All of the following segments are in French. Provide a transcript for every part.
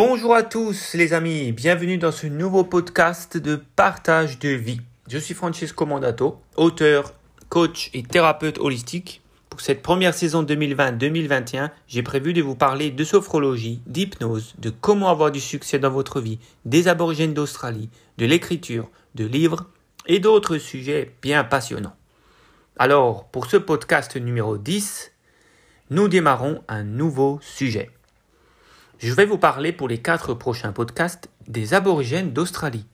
Bonjour à tous les amis, bienvenue dans ce nouveau podcast de partage de vie. Je suis Francesco Mandato, auteur, coach et thérapeute holistique. Pour cette première saison 2020-2021, j'ai prévu de vous parler de sophrologie, d'hypnose, de comment avoir du succès dans votre vie, des aborigènes d'Australie, de l'écriture, de livres et d'autres sujets bien passionnants. Alors, pour ce podcast numéro 10, nous démarrons un nouveau sujet. Je vais vous parler pour les quatre prochains podcasts des aborigènes d'Australie.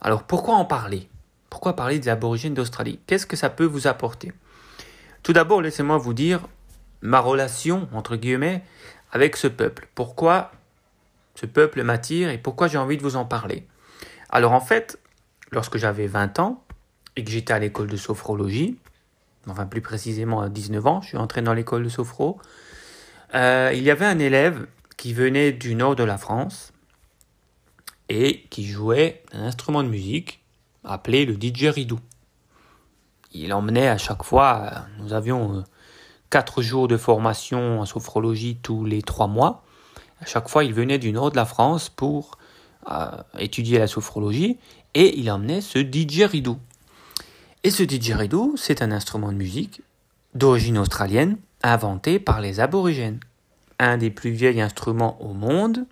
Alors pourquoi en parler? Pourquoi parler des aborigènes d'Australie? Qu'est-ce que ça peut vous apporter? Tout d'abord, laissez-moi vous dire ma relation, entre guillemets, avec ce peuple. Pourquoi ce peuple m'attire et pourquoi j'ai envie de vous en parler? Alors en fait, lorsque j'avais 20 ans et que j'étais à l'école de sophrologie, enfin plus précisément à 19 ans, je suis entré dans l'école de sophro, euh, il y avait un élève qui venait du nord de la France et qui jouait un instrument de musique appelé le didgeridoo. Il emmenait à chaque fois, nous avions euh, quatre jours de formation en sophrologie tous les trois mois. À chaque fois, il venait du nord de la France pour euh, étudier la sophrologie et il emmenait ce didgeridoo. Et ce didgeridoo, c'est un instrument de musique d'origine australienne inventé par les aborigènes un des plus vieills instruments au monde.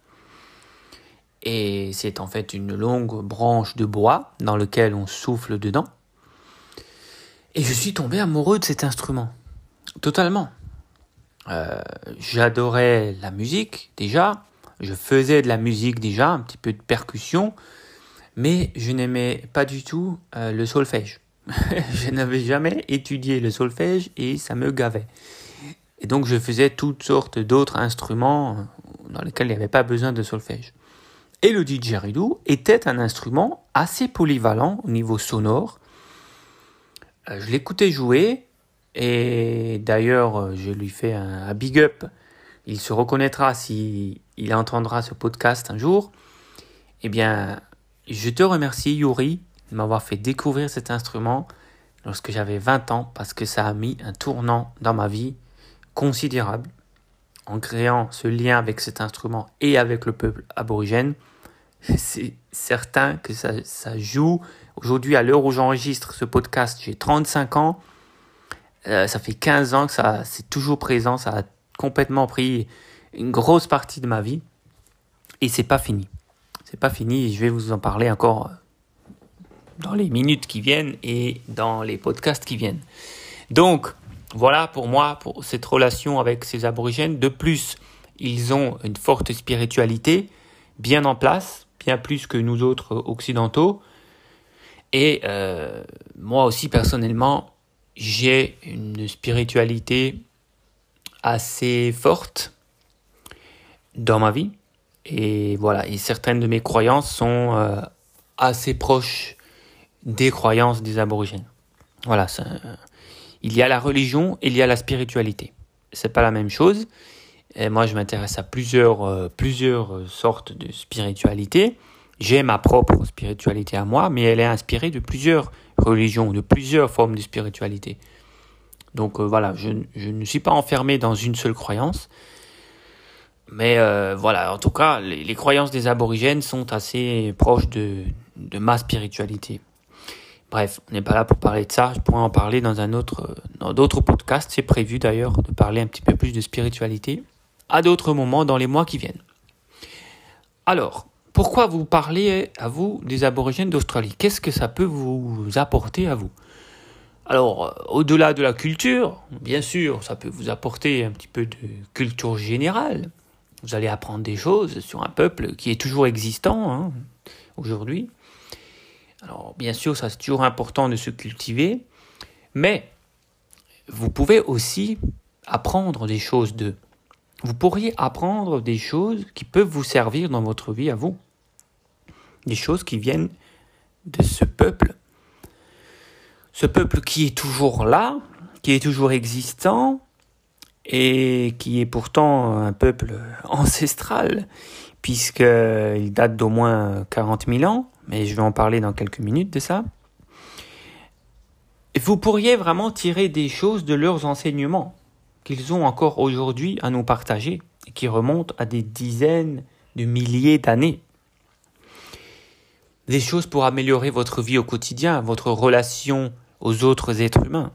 Et c'est en fait une longue branche de bois dans lequel on souffle dedans. Et je suis tombé amoureux de cet instrument. Totalement. Euh, j'adorais la musique déjà. Je faisais de la musique déjà, un petit peu de percussion. Mais je n'aimais pas du tout euh, le solfège. je n'avais jamais étudié le solfège et ça me gavait. Et donc je faisais toutes sortes d'autres instruments dans lesquels il n'y avait pas besoin de solfège. Et le didgeridoo était un instrument assez polyvalent au niveau sonore. Euh, je l'écoutais jouer et d'ailleurs euh, je lui fais un, big up. Il se reconnaîtra si il entendra ce podcast un jour. Eh bien, je te remercie Yuri de m'avoir fait découvrir cet instrument lorsque j'avais 20 ans parce que ça a mis un tournant dans ma vie considérable en créant ce lien avec cet instrument et avec le peuple aborigène. C'est certain que ça, joue. Aujourd'hui, à l'heure où j'enregistre ce podcast, j'ai 35 ans. Euh, ça fait 15 ans que ça c'est toujours présent. Ça a complètement pris une grosse partie de ma vie. Et c'est pas fini. C'est pas fini. Je vais vous en parler encore dans les minutes qui viennent et dans les podcasts qui viennent. Donc, voilà pour moi, pour cette relation avec ces aborigènes. De plus, ils ont une forte spiritualité bien en place, bien plus que nous autres occidentaux. Et euh, moi aussi, personnellement, j'ai une spiritualité assez forte dans ma vie. Et voilà, et certaines de mes croyances sont euh, assez proches des croyances des aborigènes. Voilà, il y a la religion et il y a la spiritualité. C'est pas la même chose. Moi, je m'intéresse à plusieurs, euh, plusieurs euh, sortes de spiritualité. J'ai ma propre spiritualité à moi, mais elle est inspirée de plusieurs religions, de plusieurs formes de spiritualité. Donc euh, voilà, je, ne suis pas enfermé dans une seule croyance. Mais voilà, en tout cas, les, croyances des aborigènes sont assez proches de ma spiritualité. Bref, on n'est pas là pour parler de ça. Je pourrais en parler autre, dans d'autres podcasts. C'est prévu d'ailleurs de parler un petit peu plus de spiritualité à d'autres moments dans les mois qui viennent. Alors, pourquoi vous parlez à vous des aborigènes d'Australie? Qu'est-ce que ça peut vous apporter à vous? Alors, au-delà de la culture, bien sûr, ça peut vous apporter un petit peu de culture générale. Vous allez apprendre des choses sur un peuple qui est toujours existant hein, aujourd'hui. Alors bien sûr, ça c'est toujours important de se cultiver, mais vous pouvez aussi apprendre des choses d'eux. Vous pourriez apprendre des choses qui peuvent vous servir dans votre vie à vous. Des choses qui viennent de ce peuple. Ce peuple qui est toujours là, qui est toujours existant, et qui est pourtant un peuple ancestral, puisqu'il date d'au moins 40 000 ans, mais je vais en parler dans quelques minutes de ça. Vous pourriez vraiment tirer des choses de leurs enseignements qu'ils ont encore aujourd'hui à nous partager et qui remontent à des dizaines de milliers d'années. Des choses pour améliorer votre vie au quotidien, votre relation aux autres êtres humains,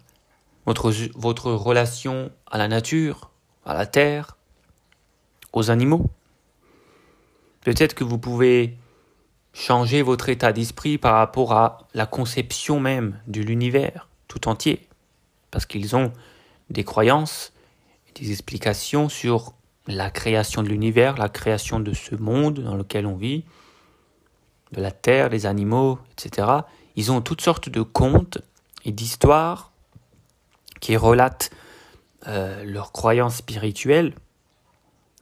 votre, votre relation à la nature, à la terre, aux animaux. Peut-être que vous pouvez changer votre état d'esprit par rapport à la conception même de l'univers tout entier, parce qu'ils ont des croyances, des explications sur la création de l'univers, la création de ce monde dans lequel on vit, de la terre, des animaux, etc. Ils ont toutes sortes de contes et d'histoires qui relatent euh, leurs croyances spirituelles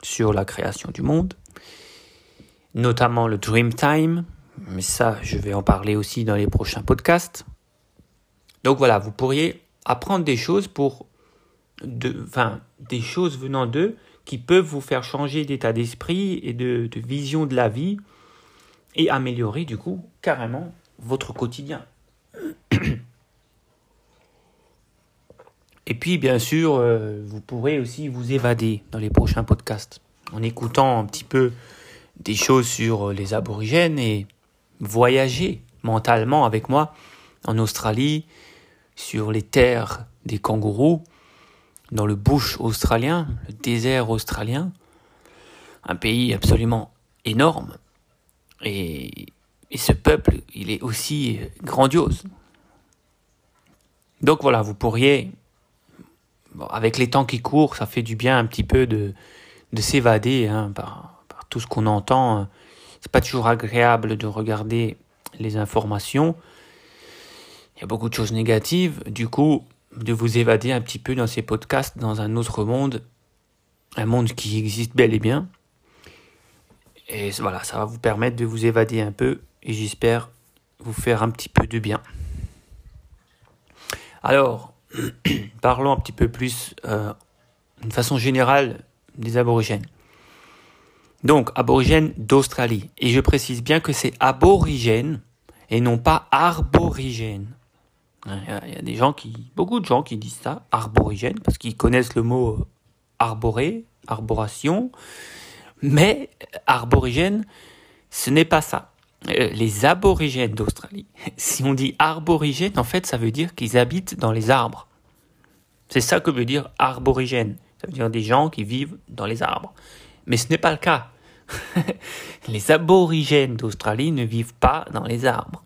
sur la création du monde, notamment le Dream Time, mais ça, je vais en parler aussi dans les prochains podcasts. Donc voilà, vous pourriez apprendre des choses pour, enfin, des choses venant d'eux qui peuvent vous faire changer d'état d'esprit et de, de vision de la vie et améliorer du coup carrément votre quotidien. Et puis, bien sûr, euh, vous pourrez aussi vous évader dans les prochains podcasts en écoutant un petit peu des choses sur les aborigènes et voyager mentalement avec moi en Australie, sur les terres des kangourous, dans le bush australien, le désert australien, un pays absolument énorme. Et, et ce peuple, il est aussi grandiose. Donc voilà, vous pourriez avec les temps qui courent, ça fait du bien un petit peu de, de s'évader hein, par, tout ce qu'on entend. C'est pas toujours agréable de regarder les informations. Il y a beaucoup de choses négatives. Du coup, de vous évader un petit peu dans ces podcasts, dans un autre monde, un monde qui existe bel et bien. Et voilà, ça va vous permettre de vous évader un peu et j'espère vous faire un petit peu de bien. Alors, parlons un petit peu plus euh, d'une façon générale des aborigènes. Donc, aborigènes d'Australie. Et je précise bien que c'est aborigène et non pas arborigène. Il y, a des gens qui, beaucoup de gens qui disent ça, arborigène, parce qu'ils connaissent le mot euh, arborer, arboration. Mais arborigène, ce n'est pas ça. Euh, les aborigènes d'Australie. Si on dit arborigène, en fait, ça veut dire qu'ils habitent dans les arbres. C'est ça que veut dire arborigène. Ça veut dire des gens qui vivent dans les arbres. Mais ce n'est pas le cas. les aborigènes d'Australie ne vivent pas dans les arbres.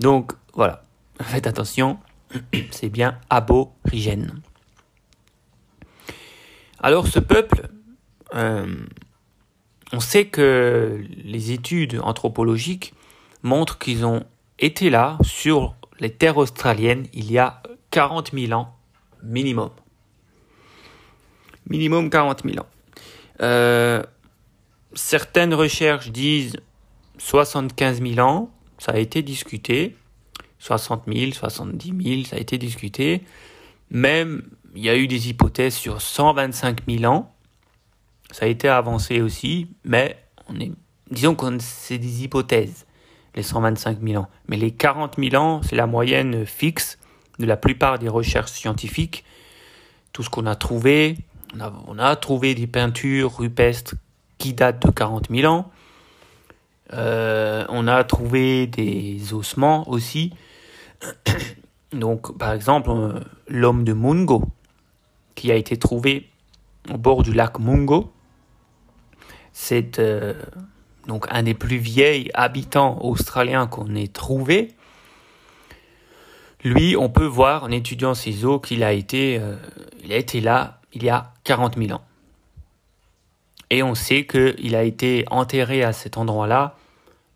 Donc voilà, faites attention, c'est bien aborigène. Alors ce peuple, euh, on sait que les études anthropologiques montrent qu'ils ont été là sur les terres australiennes il y a 40 000 ans minimum. Minimum 40 000 ans. Euh, certaines recherches disent 75 000 ans, ça a été discuté. 60 000, 70 000, ça a été discuté. Même, il y a eu des hypothèses sur 125 000 ans. Ça a été avancé aussi, mais on disons que c'est des hypothèses, les 125 000 ans. Mais les 40 000 ans, c'est la moyenne fixe de la plupart des recherches scientifiques. Tout ce qu'on a trouvé, on a, trouvé des peintures rupestres qui datent de 40 000 ans. Euh, on a trouvé des ossements aussi. Donc, par exemple, euh, l'homme de Mungo, qui a été trouvé au bord du lac Mungo, c'est euh, donc un des plus vieilles habitants australiens qu'on ait trouvé. Lui, on peut voir en étudiant ses os qu'il a été, il a été là il y a 40 000 ans. Et on sait qu'il a été enterré à cet endroit-là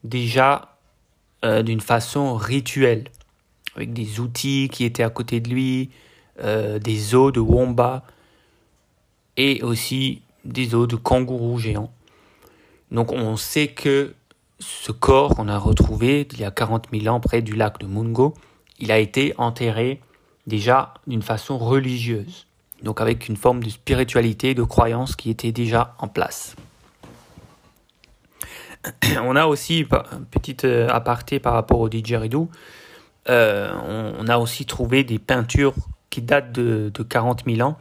déjà euh, d'une façon rituelle, avec des outils qui étaient à côté de lui, des os de womba et aussi des os de kangourou géants. Donc on sait que ce corps qu'on a retrouvé il y a 40 000 ans près du lac de Mungo, il a été enterré déjà d'une façon religieuse, donc avec une forme de spiritualité, de croyance qui était déjà en place. On a aussi, un petit euh, aparté par rapport au didgeridoo, euh, on, a aussi trouvé des peintures qui datent de, de 40 000 ans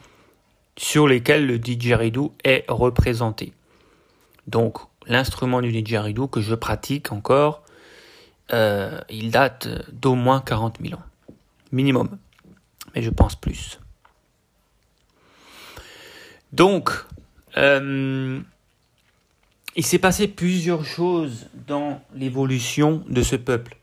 sur lesquelles le didgeridoo est représenté. Donc l'instrument du didgeridoo que je pratique encore, euh, il date d'au moins 40 000 ans. Minimum. Mais je pense plus. Donc, euh, il s'est passé plusieurs choses dans l'évolution de ce peuple.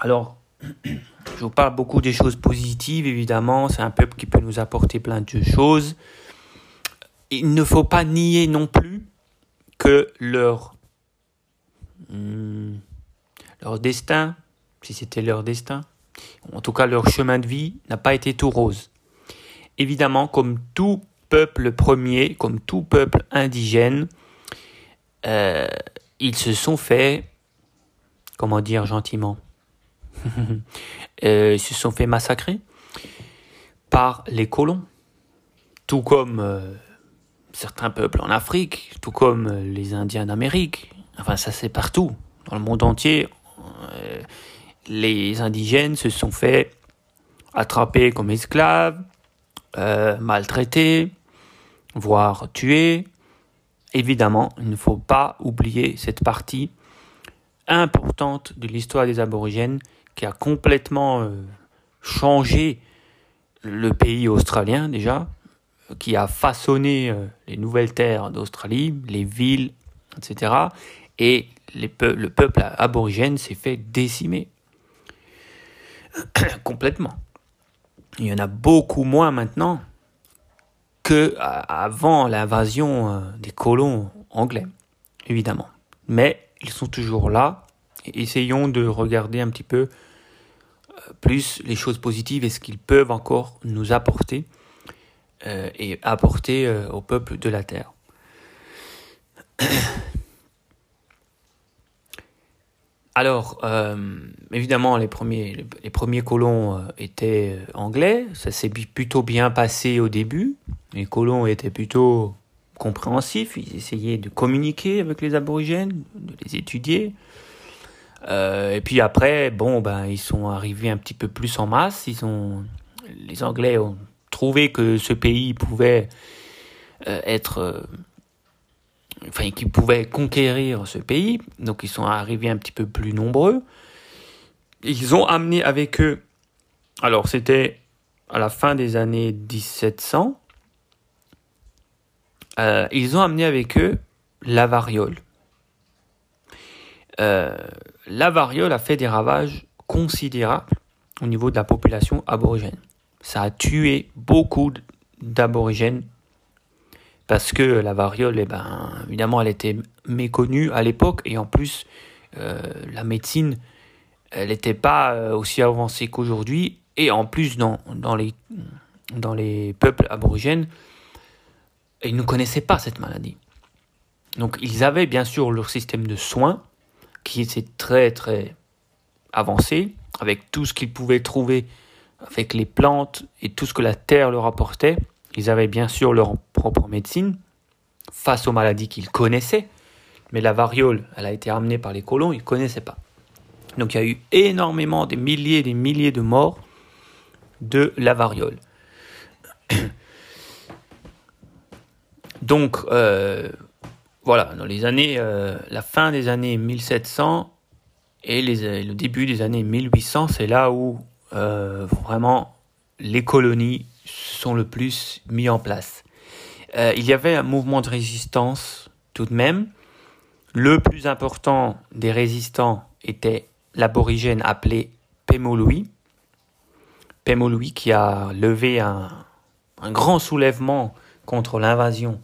Alors, je vous parle beaucoup des choses positives, évidemment. C'est un peuple qui peut nous apporter plein de choses. Il ne faut pas nier non plus que leur, hmm, leur destin, si c'était leur destin, en tout cas leur chemin de vie, n'a pas été tout rose. Évidemment, comme tout peuple premier, comme tout peuple indigène, euh, ils se sont fait, comment dire gentiment, euh, ils se sont fait massacrer par les colons, tout comme euh, certains peuples en Afrique, tout comme les Indiens d'Amérique. Enfin, ça c'est partout, dans le monde entier. les indigènes se sont fait attraper comme esclaves, maltraités, voire tués. Évidemment, il ne faut pas oublier cette partie importante de l'histoire des aborigènes qui a complètement euh, changé le pays australien déjà, qui a façonné euh, les nouvelles terres d'Australie, les villes, etc. Et le peuple aborigène s'est fait décimer complètement. Il y en a beaucoup moins maintenant que avant l'invasion euh, des colons anglais, évidemment. Mais ils sont toujours là. Essayons de regarder un petit peu plus les choses positives et ce qu'ils peuvent encore nous apporter euh, et apporter euh, au peuple de la terre. Alors, euh, évidemment, les premiers, colons étaient anglais. Ça s'est plutôt bien passé au début. Les colons étaient plutôt compréhensifs. Ils essayaient de communiquer avec les aborigènes, de les étudier. Euh, et puis après, bon, ben, ils sont arrivés un petit peu plus en masse. Ils ont, les Anglais ont trouvé que ce pays pouvait euh, être, euh, enfin, qu'ils pouvaient conquérir ce pays. Donc, ils sont arrivés un petit peu plus nombreux. Ils ont amené avec eux, alors c'était à la fin des années 1700, ils ont amené avec eux la variole. Euh, la variole a fait des ravages considérables au niveau de la population aborigène. Ça a tué beaucoup d'aborigènes parce que la variole, eh ben, évidemment, elle était méconnue à l'époque et en plus, euh, la médecine, elle n'était pas euh, aussi avancée qu'aujourd'hui et en plus, dans, dans, les, dans les peuples aborigènes, ils ne connaissaient pas cette maladie. Donc, ils avaient bien sûr leur système de soins, qui était très très avancé, avec tout ce qu'ils pouvaient trouver, avec les plantes et tout ce que la terre leur apportait. Ils avaient bien sûr leur propre médecine face aux maladies qu'ils connaissaient, mais la variole, elle a été amenée par les colons, ils ne connaissaient pas. Donc il y a eu énormément, des milliers et des milliers de morts de la variole. Donc, euh, voilà, dans les années, euh, la fin des années 1700 et le début des années 1800, c'est là où euh, vraiment les colonies sont le plus mis en place. Euh, il y avait un mouvement de résistance tout de même. Le plus important des résistants était l'aborigène appelé Pemolui. Pemolui qui a levé un, grand soulèvement contre l'invasion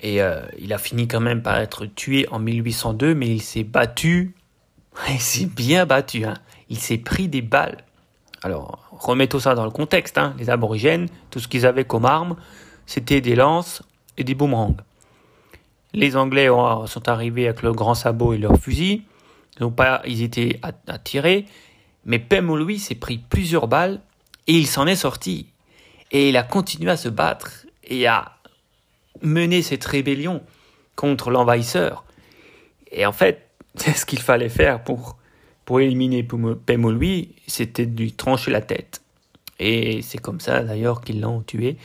et euh, il a fini quand même par être tué en 1802, mais il s'est battu. Il s'est bien battu. Hein. Il s'est pris des balles. Alors, remettons ça dans le contexte. Hein. Les aborigènes, tout ce qu'ils avaient comme armes, c'était des lances et des boomerangs. Les Anglais sont arrivés avec leurs grands sabots et leurs fusils. Ils, ont pas, ils étaient attirés. Mais Pem lui s'est pris plusieurs balles et il s'en est sorti. Et il a continué à se battre et à mener cette rébellion contre l'envahisseur. Et en fait, ce qu'il fallait faire pour, pour éliminer Pemolui, c'était de lui trancher la tête. Et c'est comme ça d'ailleurs qu'ils l'ont tué,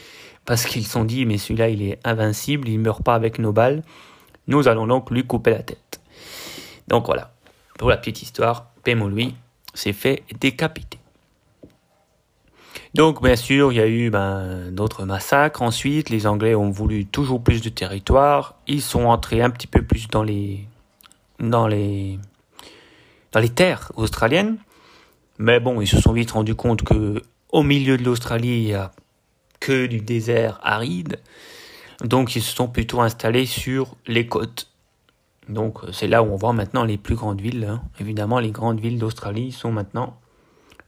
parce qu'ils se sont dit, mais celui-là, il est invincible, il ne meurt pas avec nos balles, nous allons donc lui couper la tête. Donc voilà, pour la petite histoire, Pemo lui s'est fait décapiter. Donc bien sûr, il y a eu ben, d'autres massacres. Ensuite, les Anglais ont voulu toujours plus de territoire. Ils sont entrés un petit peu plus dans les dans les dans les terres australiennes. Mais bon, ils se sont vite rendus compte que au milieu de l'Australie, il y a que du désert aride. Donc ils se sont plutôt installés sur les côtes. Donc c'est là où on voit maintenant les plus grandes villes. Hein. Évidemment, les grandes villes d'Australie sont maintenant,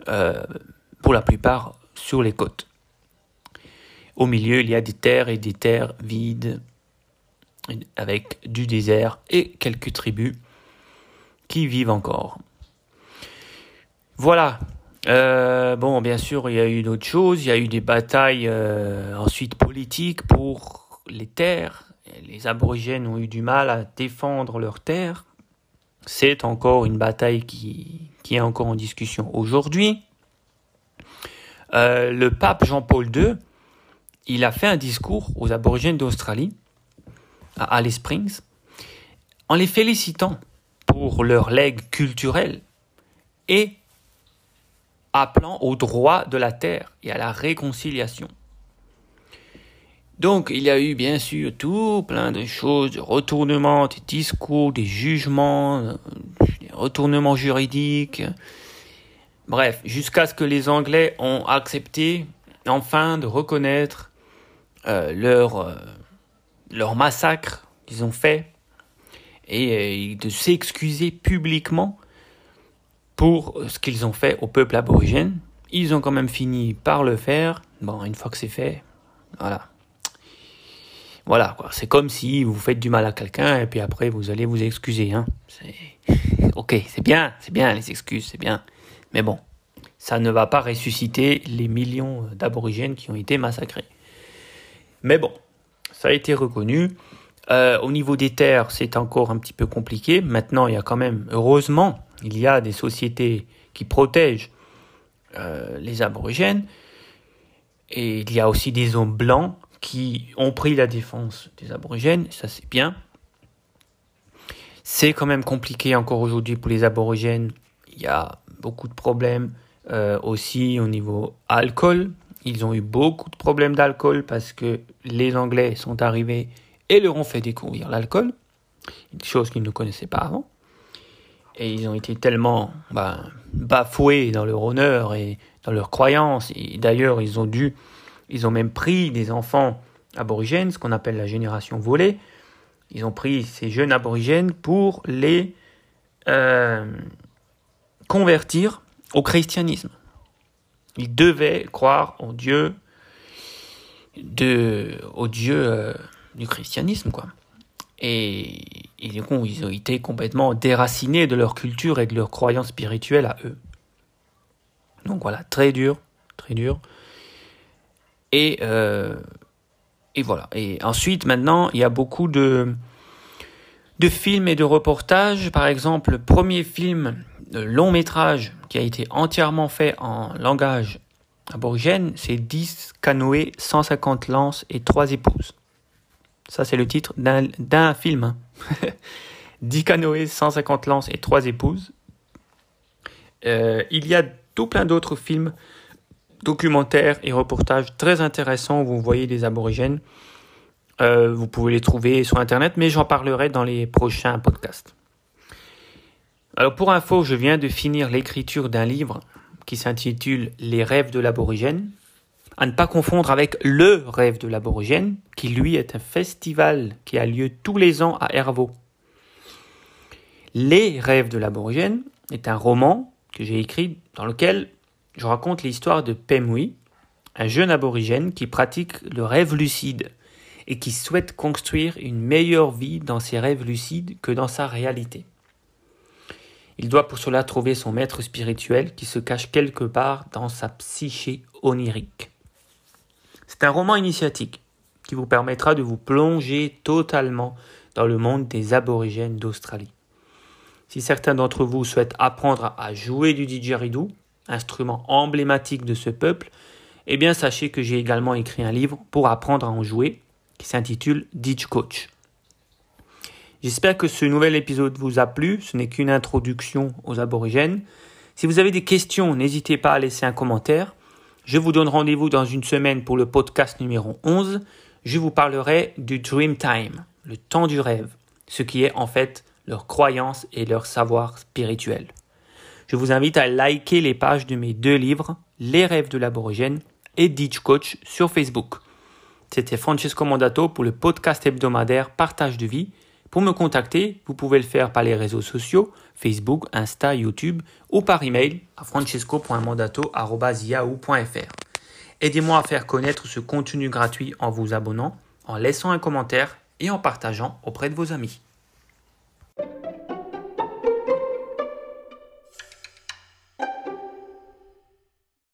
euh, pour la plupart, sur les côtes. Au milieu, il y a des terres et des terres vides, avec du désert et quelques tribus qui vivent encore. Voilà. Euh, bon, bien sûr, il y a eu d'autres choses. Il y a eu des batailles euh, ensuite politiques pour les terres. Les aborigènes ont eu du mal à défendre leurs terres. C'est encore une bataille qui, est encore en discussion aujourd'hui. Euh, le pape Jean-Paul II, il a fait un discours aux aborigènes d'Australie, à Alice Springs, en les félicitant pour leur legs culturel et appelant au droit de la terre et à la réconciliation. Donc il y a eu bien sûr tout plein de choses, de retournements, des discours, des jugements, euh, des retournements juridiques, Bref, jusqu'à ce que les Anglais ont accepté enfin de reconnaître euh, leur, euh, leur massacre qu'ils ont fait et euh, de s'excuser publiquement pour ce qu'ils ont fait au peuple aborigène. Ils ont quand même fini par le faire. Bon, une fois que c'est fait, voilà. Voilà, quoi. C'est comme si vous faites du mal à quelqu'un et puis après vous allez vous excuser. Hein. ok, c'est bien, c'est bien les excuses, c'est bien. Mais bon, ça ne va pas ressusciter les millions d'aborigènes qui ont été massacrés. Mais bon, ça a été reconnu. Euh, au niveau des terres, c'est encore un petit peu compliqué. Maintenant, il y a quand même, heureusement, il y a des sociétés qui protègent euh, les aborigènes. Et il y a aussi des hommes blancs qui ont pris la défense des aborigènes. Ça, c'est bien. C'est quand même compliqué encore aujourd'hui pour les aborigènes il y a beaucoup de problèmes euh, aussi au niveau alcool. Ils ont eu beaucoup de problèmes d'alcool parce que les Anglais sont arrivés et leur ont fait découvrir l'alcool, une chose qu'ils ne connaissaient pas avant. Et ils ont été tellement ben, bafoués dans leur honneur et dans leurs croyances. Et d'ailleurs, ils ont dû, ils ont même pris des enfants aborigènes, ce qu'on appelle la génération volée. Ils ont pris ces jeunes aborigènes pour les euh, convertir au christianisme. Ils devaient croire au Dieu, de, au Dieu euh, du christianisme, quoi. Et, du coup, ils ont été complètement déracinés de leur culture et de leur croyance spirituelle à eux. Donc voilà, très dur, très dur. Et, euh, et voilà. Et ensuite, maintenant, il y a beaucoup de, de films et de reportages. Par exemple, le premier film long métrage qui a été entièrement fait en langage aborigène, c'est 10 canoës, 150 lances et 3 épouses. Ça, c'est le titre d'un film. 10 hein. canoës, 150 lances et 3 épouses. Euh, il y a tout plein d'autres films, documentaires et reportages très intéressants où vous voyez des aborigènes. Euh, vous pouvez les trouver sur Internet, mais j'en parlerai dans les prochains podcasts. Alors pour info, je viens de finir l'écriture d'un livre qui s'intitule Les rêves de l'aborigène, à ne pas confondre avec Le rêve de l'aborigène, qui lui est un festival qui a lieu tous les ans à Hervaux. Les rêves de l'aborigène est un roman que j'ai écrit dans lequel je raconte l'histoire de Pemui, un jeune aborigène qui pratique le rêve lucide et qui souhaite construire une meilleure vie dans ses rêves lucides que dans sa réalité. Il doit pour cela trouver son maître spirituel qui se cache quelque part dans sa psyché onirique. C'est un roman initiatique qui vous permettra de vous plonger totalement dans le monde des aborigènes d'Australie. Si certains d'entre vous souhaitent apprendre à jouer du didgeridoo, instrument emblématique de ce peuple, eh bien sachez que j'ai également écrit un livre pour apprendre à en jouer qui s'intitule Ditch Coach. J'espère que ce nouvel épisode vous a plu. Ce n'est qu'une introduction aux aborigènes. Si vous avez des questions, n'hésitez pas à laisser un commentaire. Je vous donne rendez-vous dans une semaine pour le podcast numéro 11. Je vous parlerai du Dream Time, le temps du rêve, ce qui est en fait leur croyance et leur savoir spirituel. Je vous invite à liker les pages de mes deux livres, Les rêves de l'aborigène et Ditch Coach sur Facebook. C'était Francesco Mandato pour le podcast hebdomadaire Partage de vie. Pour me contacter, vous pouvez le faire par les réseaux sociaux, Facebook, Insta, YouTube ou par email à francesco.mandato.yahoo.fr. Aidez-moi à faire connaître ce contenu gratuit en vous abonnant, en laissant un commentaire et en partageant auprès de vos amis.